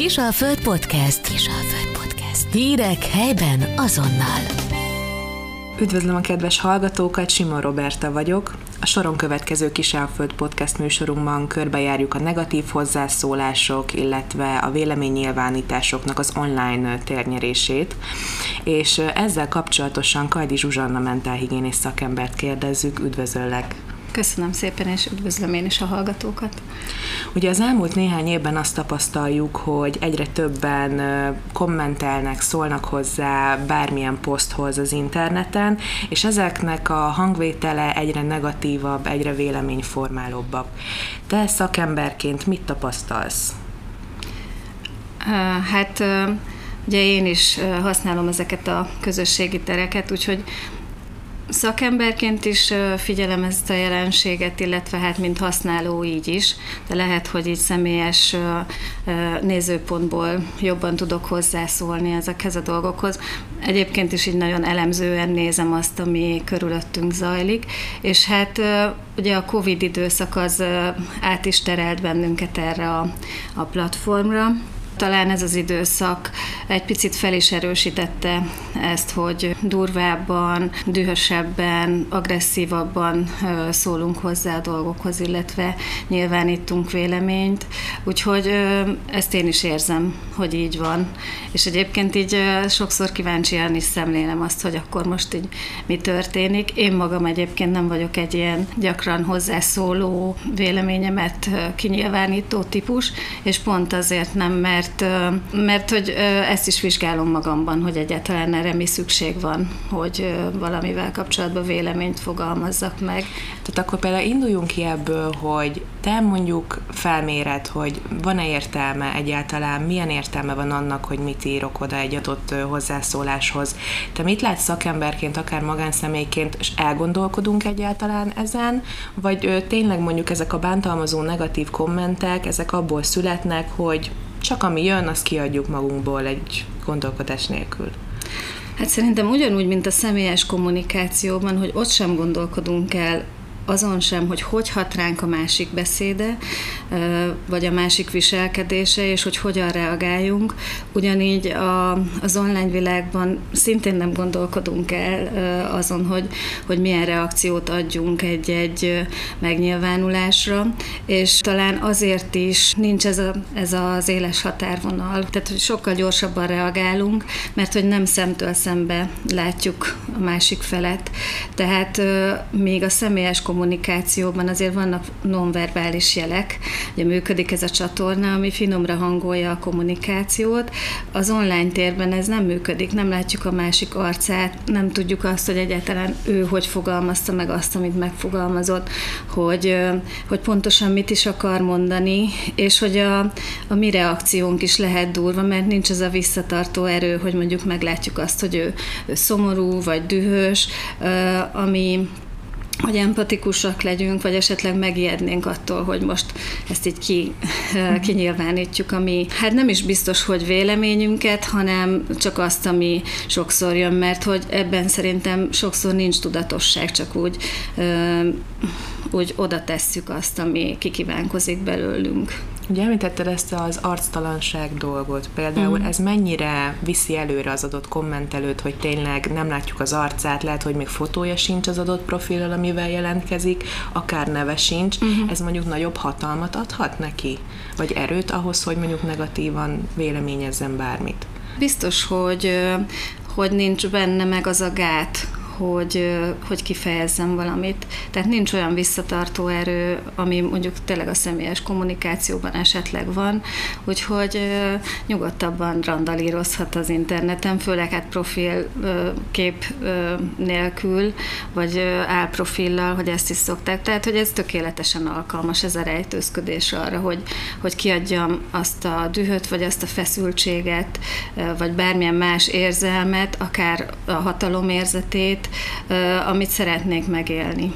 Kisalföld Podcast. Kisalföld Podcast. Hírek helyben azonnal. Üdvözlöm a kedves hallgatókat, Simon Roberta vagyok. A soron következő Kisalföld Podcast műsorunkban körbejárjuk a negatív hozzászólások, illetve a véleménynyilvánításoknak az online térnyerését, és ezzel kapcsolatosan Kajdi Zsuzsanna mentálhigiénész szakembert kérdezzük. Üdvözöllek! Köszönöm szépen, és üdvözlöm én is a hallgatókat. Ugye az elmúlt néhány évben azt tapasztaljuk, hogy egyre többen kommentelnek, szólnak hozzá bármilyen poszthoz az interneten, és ezeknek a hangvétele egyre negatívabb, egyre véleményformálóbbak. Te szakemberként mit tapasztalsz? Hát ugye én is használom ezeket a közösségi tereket, úgyhogy Szakemberként is figyelem ezt a jelenséget, illetve hát mint használó így is, de lehet, hogy így személyes nézőpontból jobban tudok hozzászólni ezekhez a dolgokhoz. Egyébként is így nagyon elemzően nézem azt, ami körülöttünk zajlik, és hát ugye a Covid időszak az át is terelt bennünket erre a, a platformra, talán ez az időszak egy picit fel is erősítette ezt, hogy durvábban, dühösebben, agresszívabban szólunk hozzá a dolgokhoz, illetve nyilvánítunk véleményt. Úgyhogy ezt én is érzem, hogy így van. És egyébként így sokszor kíváncsian is szemlélem azt, hogy akkor most így mi történik. Én magam egyébként nem vagyok egy ilyen gyakran hozzászóló véleményemet kinyilvánító típus, és pont azért nem, mert mert, mert hogy ezt is vizsgálom magamban, hogy egyáltalán erre mi szükség van, hogy valamivel kapcsolatban véleményt fogalmazzak meg. Tehát akkor például induljunk ki ebből, hogy te mondjuk felméred, hogy van-e értelme egyáltalán, milyen értelme van annak, hogy mit írok oda egy adott hozzászóláshoz. Te mit látsz szakemberként, akár magánszemélyként, és elgondolkodunk egyáltalán ezen, vagy tényleg mondjuk ezek a bántalmazó negatív kommentek, ezek abból születnek, hogy csak ami jön, azt kiadjuk magunkból egy gondolkodás nélkül. Hát szerintem ugyanúgy, mint a személyes kommunikációban, hogy ott sem gondolkodunk el azon sem, hogy hogy hat ránk a másik beszéde, vagy a másik viselkedése, és hogy hogyan reagáljunk. Ugyanígy a, az online világban szintén nem gondolkodunk el azon, hogy, hogy milyen reakciót adjunk egy-egy megnyilvánulásra, és talán azért is nincs ez, a, ez az éles határvonal, tehát hogy sokkal gyorsabban reagálunk, mert hogy nem szemtől szembe látjuk a másik felet. Tehát még a személyes kommunikációban azért vannak nonverbális jelek, ugye működik ez a csatorna, ami finomra hangolja a kommunikációt. Az online térben ez nem működik, nem látjuk a másik arcát, nem tudjuk azt, hogy egyáltalán ő hogy fogalmazta meg azt, amit megfogalmazott, hogy, hogy pontosan mit is akar mondani, és hogy a, a mi reakciónk is lehet durva, mert nincs az a visszatartó erő, hogy mondjuk meglátjuk azt, hogy ő, ő szomorú vagy dühös, ami hogy empatikusak legyünk, vagy esetleg megijednénk attól, hogy most ezt így ki, kinyilvánítjuk, ami hát nem is biztos, hogy véleményünket, hanem csak azt, ami sokszor jön, mert hogy ebben szerintem sokszor nincs tudatosság, csak úgy, úgy oda tesszük azt, ami kikívánkozik belőlünk. Ugye említetted ezt az arctalanság dolgot. Például mm. ez mennyire viszi előre az adott kommentelőt, hogy tényleg nem látjuk az arcát, lehet, hogy még fotója sincs az adott profillal, amivel jelentkezik, akár neve sincs. Mm-hmm. Ez mondjuk nagyobb hatalmat adhat neki? Vagy erőt ahhoz, hogy mondjuk negatívan véleményezzen bármit? Biztos, hogy hogy nincs benne meg az a gát, hogy, hogy kifejezzem valamit. Tehát nincs olyan visszatartó erő, ami mondjuk tényleg a személyes kommunikációban esetleg van, úgyhogy nyugodtabban randalírozhat az interneten, főleg hát profil kép nélkül, vagy álprofillal, hogy ezt is szokták. Tehát, hogy ez tökéletesen alkalmas, ez a rejtőzködés arra, hogy, hogy kiadjam azt a dühöt, vagy azt a feszültséget, vagy bármilyen más érzelmet, akár a hatalom érzetét, amit szeretnék megélni.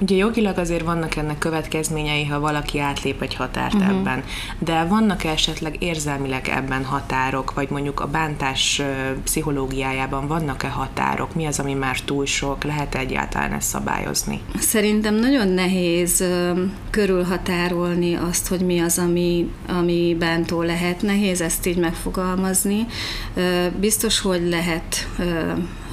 Ugye jogilag azért vannak ennek következményei, ha valaki átlép egy határt uh-huh. ebben, de vannak esetleg érzelmileg ebben határok, vagy mondjuk a bántás pszichológiájában vannak-e határok? Mi az, ami már túl sok? Lehet egyáltalán ezt szabályozni? Szerintem nagyon nehéz körülhatárolni azt, hogy mi az, ami, ami bántó lehet. Nehéz ezt így megfogalmazni. Biztos, hogy lehet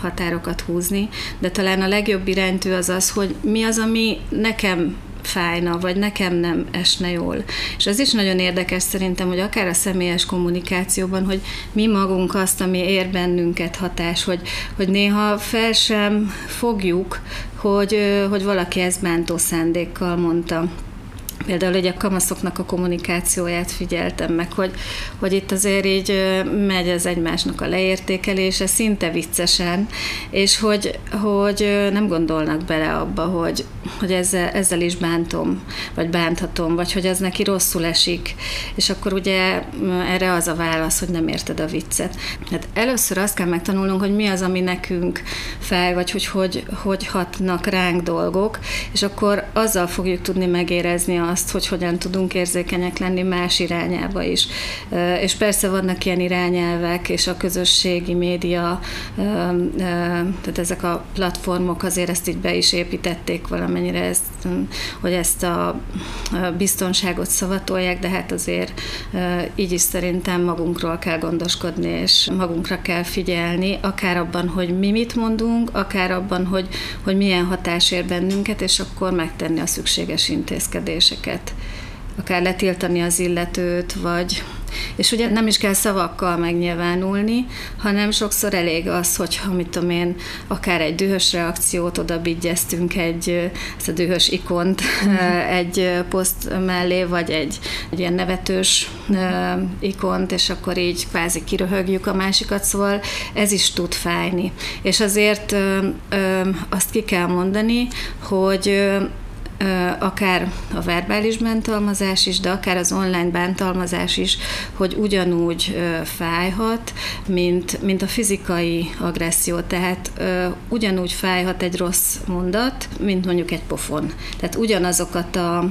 határokat húzni, de talán a legjobb iránytű az az, hogy mi az, ami nekem fájna, vagy nekem nem esne jól. És ez is nagyon érdekes szerintem, hogy akár a személyes kommunikációban, hogy mi magunk azt, ami ér bennünket hatás, hogy, hogy néha fel sem fogjuk, hogy, hogy valaki ezt bántó szándékkal mondta. Például hogy a kamaszoknak a kommunikációját figyeltem meg, hogy, hogy itt azért így megy az egymásnak a leértékelése, szinte viccesen, és hogy, hogy nem gondolnak bele abba, hogy, hogy ezzel, ezzel is bántom, vagy bánthatom, vagy hogy az neki rosszul esik. És akkor ugye erre az a válasz, hogy nem érted a viccet. Hát először azt kell megtanulnunk, hogy mi az, ami nekünk fel, vagy hogy, hogy hogy hatnak ránk dolgok, és akkor azzal fogjuk tudni megérezni azt, hogy hogyan tudunk érzékenyek lenni más irányába is. És persze vannak ilyen irányelvek, és a közösségi média, tehát ezek a platformok azért ezt így be is építették valamennyire, ezt, hogy ezt a biztonságot szavatolják, de hát azért így is szerintem magunkról kell gondoskodni, és magunkra kell figyelni, akár abban, hogy mi mit mondunk, akár abban, hogy, hogy milyen hatás ér bennünket, és akkor megtenni a szükséges intézkedéseket ezeket, akár letiltani az illetőt, vagy és ugye nem is kell szavakkal megnyilvánulni, hanem sokszor elég az, hogy mit tudom én, akár egy dühös reakciót oda bigyeztünk egy, ezt a dühös ikont egy poszt mellé, vagy egy, egy ilyen nevetős ikont, és akkor így kvázi kiröhögjük a másikat, szóval ez is tud fájni. És azért azt ki kell mondani, hogy akár a verbális bántalmazás is, de akár az online bántalmazás is, hogy ugyanúgy fájhat, mint, mint a fizikai agresszió. Tehát ugyanúgy fájhat egy rossz mondat, mint mondjuk egy pofon. Tehát ugyanazokat a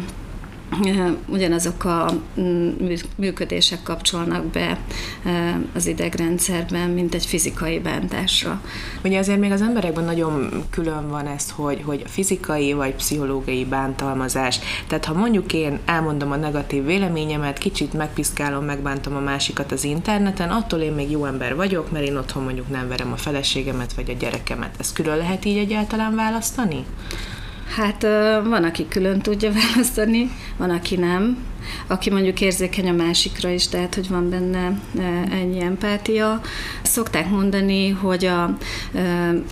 ugyanazok a mm, működések kapcsolnak be az idegrendszerben, mint egy fizikai bántásra. Ugye azért még az emberekben nagyon külön van ez, hogy, hogy fizikai vagy pszichológiai bántalmazás. Tehát ha mondjuk én elmondom a negatív véleményemet, kicsit megpiszkálom, megbántom a másikat az interneten, attól én még jó ember vagyok, mert én otthon mondjuk nem verem a feleségemet vagy a gyerekemet. Ezt külön lehet így egyáltalán választani? Hát van, aki külön tudja választani, van, aki nem aki mondjuk érzékeny a másikra is, tehát hogy van benne ennyi empátia. Szokták mondani, hogy a,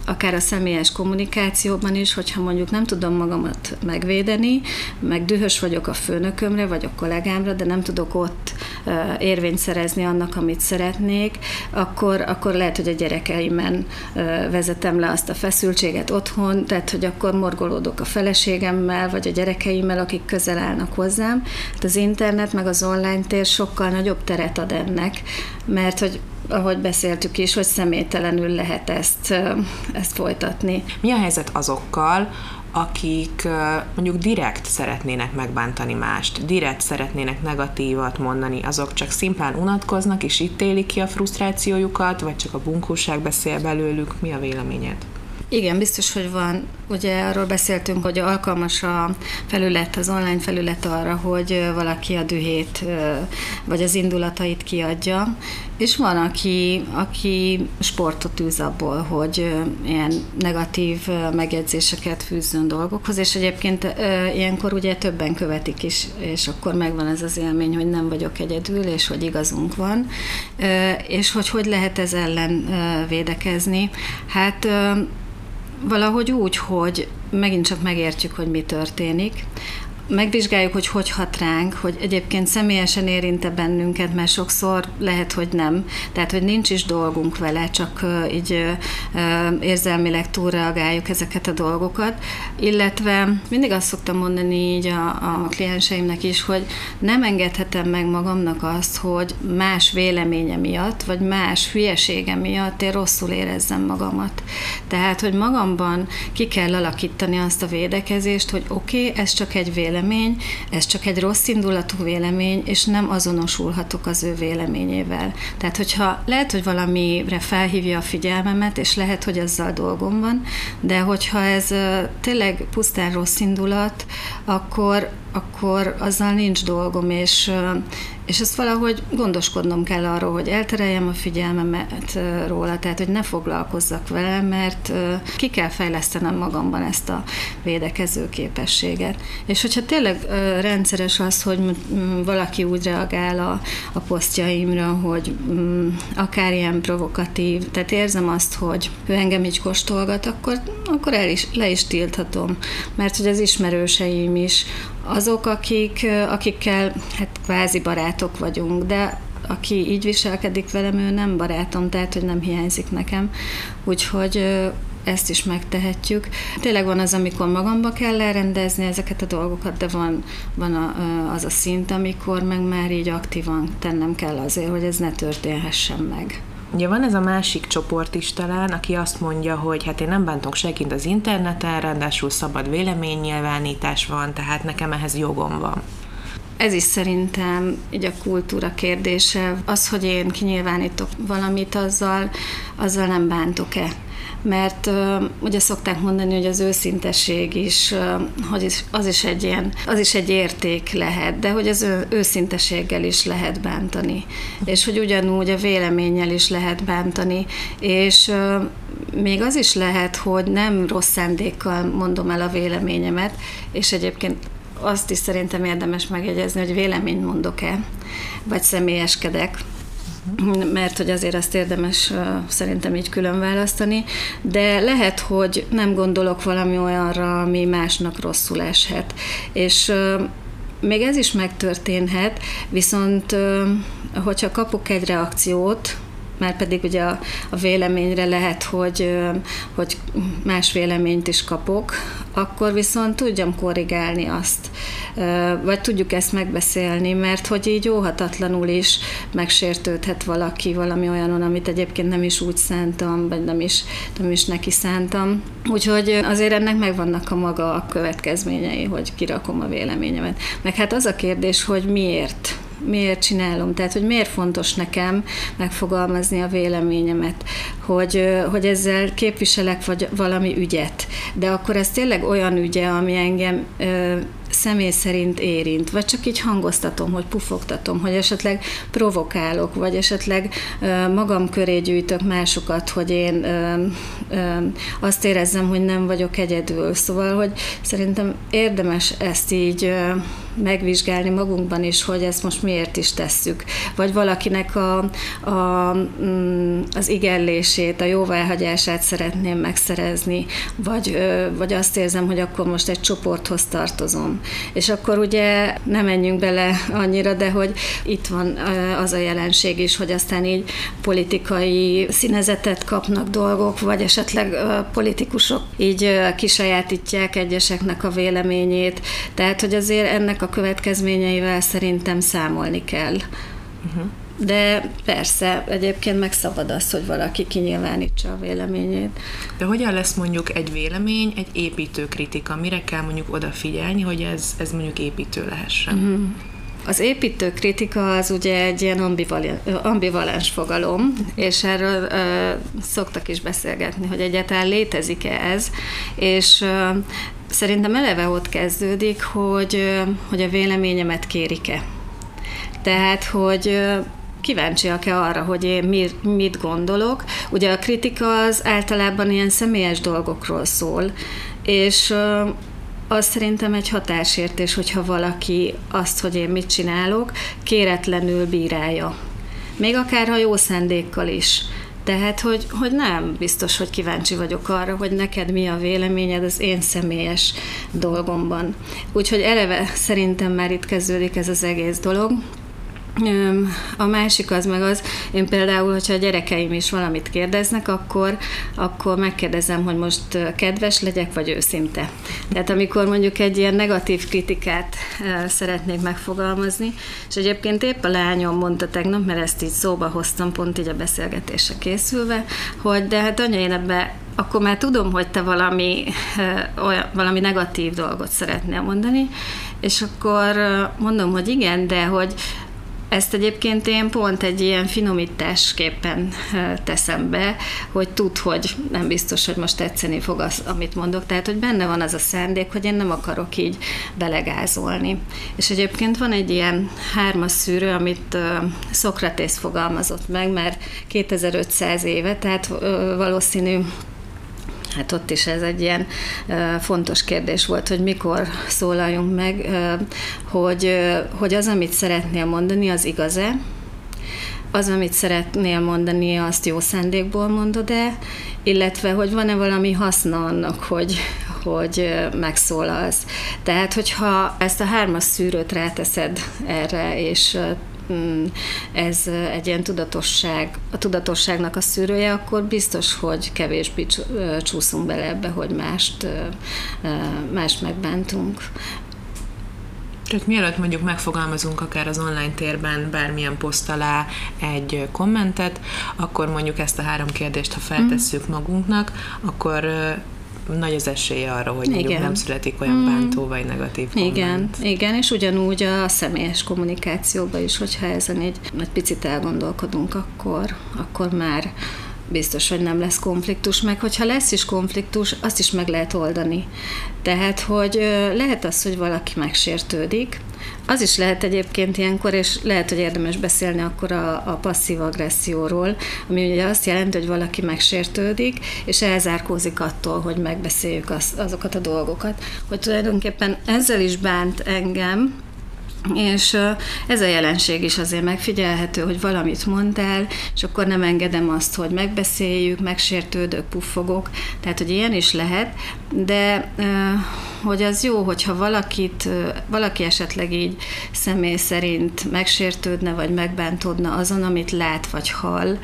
akár a személyes kommunikációban is, hogyha mondjuk nem tudom magamat megvédeni, meg dühös vagyok a főnökömre, vagy a kollégámra, de nem tudok ott érvényt szerezni annak, amit szeretnék, akkor, akkor lehet, hogy a gyerekeimen vezetem le azt a feszültséget otthon, tehát hogy akkor morgolódok a feleségemmel, vagy a gyerekeimmel, akik közel állnak hozzám. Hát az internet meg az online tér sokkal nagyobb teret ad ennek, mert hogy ahogy beszéltük is, hogy személytelenül lehet ezt, ezt folytatni. Mi a helyzet azokkal, akik mondjuk direkt szeretnének megbántani mást, direkt szeretnének negatívat mondani, azok csak szimplán unatkoznak, és itt élik ki a frusztrációjukat, vagy csak a bunkóság beszél belőlük. Mi a véleményed? Igen, biztos, hogy van. Ugye arról beszéltünk, hogy alkalmas a felület, az online felület arra, hogy valaki a dühét vagy az indulatait kiadja, és van, aki, aki sportot űz abból, hogy ilyen negatív megjegyzéseket fűzzön dolgokhoz, és egyébként ilyenkor ugye többen követik is, és akkor megvan ez az élmény, hogy nem vagyok egyedül, és hogy igazunk van, és hogy hogy lehet ez ellen védekezni. Hát valahogy úgy, hogy megint csak megértjük, hogy mi történik, megvizsgáljuk, hogy hogy hat ránk, hogy egyébként személyesen érinte bennünket, mert sokszor lehet, hogy nem. Tehát, hogy nincs is dolgunk vele, csak így érzelmileg túlreagáljuk ezeket a dolgokat. Illetve mindig azt szoktam mondani így a, a klienseimnek is, hogy nem engedhetem meg magamnak azt, hogy más véleménye miatt, vagy más hülyesége miatt én rosszul érezzem magamat. Tehát, hogy magamban ki kell alakítani azt a védekezést, hogy oké, okay, ez csak egy vélemény, ez csak egy rossz indulatú vélemény, és nem azonosulhatok az ő véleményével. Tehát, hogyha lehet, hogy valamire felhívja a figyelmemet, és lehet, hogy azzal dolgom van, de hogyha ez tényleg pusztán rossz indulat, akkor, akkor azzal nincs dolgom, és, és ezt valahogy gondoskodnom kell arról, hogy eltereljem a figyelmemet róla, tehát hogy ne foglalkozzak vele, mert ki kell fejlesztenem magamban ezt a védekező képességet. És hogyha tényleg rendszeres az, hogy valaki úgy reagál a, a posztjaimra, hogy akár ilyen provokatív, tehát érzem azt, hogy ő engem így kóstolgat, akkor, akkor el is, le is tilthatom, mert hogy az ismerőseim is azok, akik, akikkel hát kvázi barátok vagyunk, de aki így viselkedik velem, ő nem barátom, tehát hogy nem hiányzik nekem. Úgyhogy ezt is megtehetjük. Tényleg van az, amikor magamba kell elrendezni ezeket a dolgokat, de van, van a, az a szint, amikor meg már így aktívan tennem kell azért, hogy ez ne történhessen meg. Ugye van ez a másik csoport is talán, aki azt mondja, hogy hát én nem bántok senkit az interneten, ráadásul szabad véleménynyilvánítás van, tehát nekem ehhez jogom van. Ez is szerintem így a kultúra kérdése. Az, hogy én kinyilvánítok valamit, azzal, azzal nem bántok-e mert ugye szokták mondani, hogy az őszintesség is, hogy az is egy ilyen, az is egy érték lehet, de hogy az ő, őszinteséggel is lehet bántani, és hogy ugyanúgy a véleménnyel is lehet bántani, és még az is lehet, hogy nem rossz szándékkal mondom el a véleményemet, és egyébként azt is szerintem érdemes megjegyezni, hogy véleményt mondok-e, vagy személyeskedek, mert hogy azért azt érdemes szerintem így külön választani, de lehet, hogy nem gondolok valami olyanra, ami másnak rosszul eshet. És még ez is megtörténhet, viszont hogyha kapok egy reakciót, már pedig ugye a, a véleményre lehet, hogy, hogy más véleményt is kapok, akkor viszont tudjam korrigálni azt, vagy tudjuk ezt megbeszélni, mert hogy így óhatatlanul is megsértődhet valaki valami olyanon, amit egyébként nem is úgy szántam, vagy nem is, nem is neki szántam. Úgyhogy azért ennek megvannak a maga a következményei, hogy kirakom a véleményemet. Meg hát az a kérdés, hogy miért miért csinálom, tehát hogy miért fontos nekem megfogalmazni a véleményemet, hogy, hogy ezzel képviselek vagy valami ügyet, de akkor ez tényleg olyan ügye, ami engem személy szerint érint, vagy csak így hangoztatom, hogy pufogtatom, hogy esetleg provokálok, vagy esetleg magam köré gyűjtök másokat, hogy én azt érezzem, hogy nem vagyok egyedül. Szóval, hogy szerintem érdemes ezt így megvizsgálni magunkban is, hogy ezt most miért is tesszük. Vagy valakinek a, a, mm, az igellését, a jóváhagyását szeretném megszerezni, vagy, vagy azt érzem, hogy akkor most egy csoporthoz tartozom. És akkor ugye nem menjünk bele annyira, de hogy itt van az a jelenség is, hogy aztán így politikai színezetet kapnak dolgok, vagy esetleg politikusok így kisajátítják egyeseknek a véleményét. Tehát, hogy azért ennek a következményeivel szerintem számolni kell. Uh-huh. De persze, egyébként meg szabad az, hogy valaki kinyilvánítsa a véleményét. De hogyan lesz mondjuk egy vélemény, egy építő kritika? Mire kell mondjuk odafigyelni, hogy ez, ez mondjuk építő lehessen? Uh-huh. Az építő kritika az ugye egy ilyen ambivalens, ambivalens fogalom, és erről ö, szoktak is beszélgetni, hogy egyáltalán létezik-e ez, és ö, szerintem eleve ott kezdődik, hogy, ö, hogy a véleményemet kérik-e. Tehát, hogy kíváncsiak-e arra, hogy én mit, mit gondolok. Ugye a kritika az általában ilyen személyes dolgokról szól, és az szerintem egy hatásértés, hogyha valaki azt, hogy én mit csinálok, kéretlenül bírálja. Még akár ha jó szándékkal is. Tehát, hogy, hogy nem biztos, hogy kíváncsi vagyok arra, hogy neked mi a véleményed az én személyes dolgomban. Úgyhogy eleve szerintem már itt kezdődik ez az egész dolog. A másik az meg az, én például, hogyha a gyerekeim is valamit kérdeznek, akkor, akkor megkérdezem, hogy most kedves legyek, vagy őszinte. Tehát amikor mondjuk egy ilyen negatív kritikát szeretnék megfogalmazni, és egyébként épp a lányom mondta tegnap, mert ezt így szóba hoztam, pont így a beszélgetésre készülve, hogy de hát anya, én ebbe akkor már tudom, hogy te valami, olyan, valami negatív dolgot szeretnél mondani, és akkor mondom, hogy igen, de hogy ezt egyébként én pont egy ilyen finomításképpen teszem be, hogy tud, hogy nem biztos, hogy most tetszeni fog az, amit mondok. Tehát, hogy benne van az a szándék, hogy én nem akarok így belegázolni. És egyébként van egy ilyen hármas szűrő, amit Szokratész fogalmazott meg, mert 2500 éve, tehát valószínű Hát ott is ez egy ilyen fontos kérdés volt, hogy mikor szólaljunk meg, hogy, hogy az, amit szeretnél mondani, az igaz-e, az, amit szeretnél mondani, azt jó szándékból mondod-e, illetve, hogy van-e valami haszna annak, hogy, hogy megszólalsz. Tehát, hogyha ezt a hármas szűrőt ráteszed erre, és ez egy ilyen tudatosság, a tudatosságnak a szűrője, akkor biztos, hogy kevésbé csúszunk bele ebbe, hogy mást, mást megbántunk. Tehát mielőtt mondjuk megfogalmazunk akár az online térben bármilyen poszt alá egy kommentet, akkor mondjuk ezt a három kérdést, ha feltesszük magunknak, akkor nagy az esélye arra, hogy mondjuk nem születik olyan mm. bántó vagy negatív komment. Igen, igen, és ugyanúgy a személyes kommunikációban is, hogyha ezen egy, egy picit elgondolkodunk, akkor, akkor már biztos, hogy nem lesz konfliktus, meg hogyha lesz is konfliktus, azt is meg lehet oldani. Tehát, hogy lehet az, hogy valaki megsértődik, az is lehet egyébként ilyenkor, és lehet, hogy érdemes beszélni akkor a, a passzív agresszióról, ami ugye azt jelenti, hogy valaki megsértődik, és elzárkózik attól, hogy megbeszéljük az, azokat a dolgokat. Hogy tulajdonképpen ezzel is bánt engem, és ez a jelenség is azért megfigyelhető, hogy valamit mondtál, és akkor nem engedem azt, hogy megbeszéljük, megsértődök, puffogok, tehát, hogy ilyen is lehet, de hogy az jó, hogyha valakit, valaki esetleg így személy szerint megsértődne, vagy megbántódna azon, amit lát, vagy hall,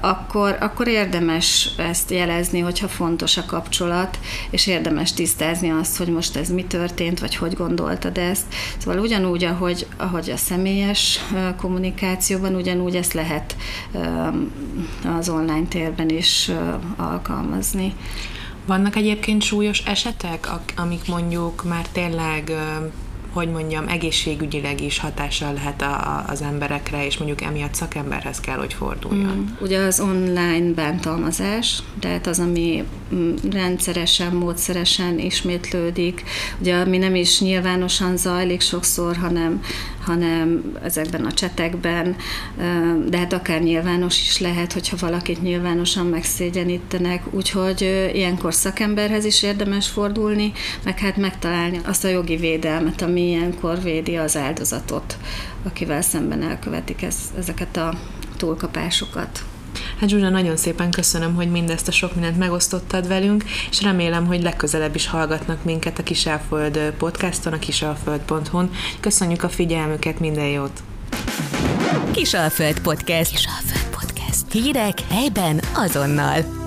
akkor, akkor érdemes ezt jelezni, hogyha fontos a kapcsolat, és érdemes tisztázni azt, hogy most ez mi történt, vagy hogy gondoltad ezt. Szóval ugyanúgy, ahogy, ahogy a személyes kommunikációban, ugyanúgy ezt lehet az online térben is alkalmazni. Vannak egyébként súlyos esetek, amik mondjuk már tényleg hogy mondjam, egészségügyileg is hatással lehet a, az emberekre, és mondjuk emiatt szakemberhez kell, hogy forduljon. Mm, ugye az online bántalmazás, tehát az, ami mm, rendszeresen, módszeresen ismétlődik, ugye ami nem is nyilvánosan zajlik sokszor, hanem hanem ezekben a csetekben, de hát akár nyilvános is lehet, hogyha valakit nyilvánosan megszégyenítenek, úgyhogy ilyenkor szakemberhez is érdemes fordulni, meg hát megtalálni azt a jogi védelmet, ami ilyenkor védi az áldozatot, akivel szemben elkövetik ezeket a túlkapásokat. Hát Zsuzsa, nagyon szépen köszönöm, hogy mindezt a sok mindent megosztottad velünk, és remélem, hogy legközelebb is hallgatnak minket a Kisalföld podcaston, a kisalföld.hu-n. Köszönjük a figyelmüket, minden jót! Kisalföld Podcast. Kisalföld Podcast. Hírek helyben azonnal.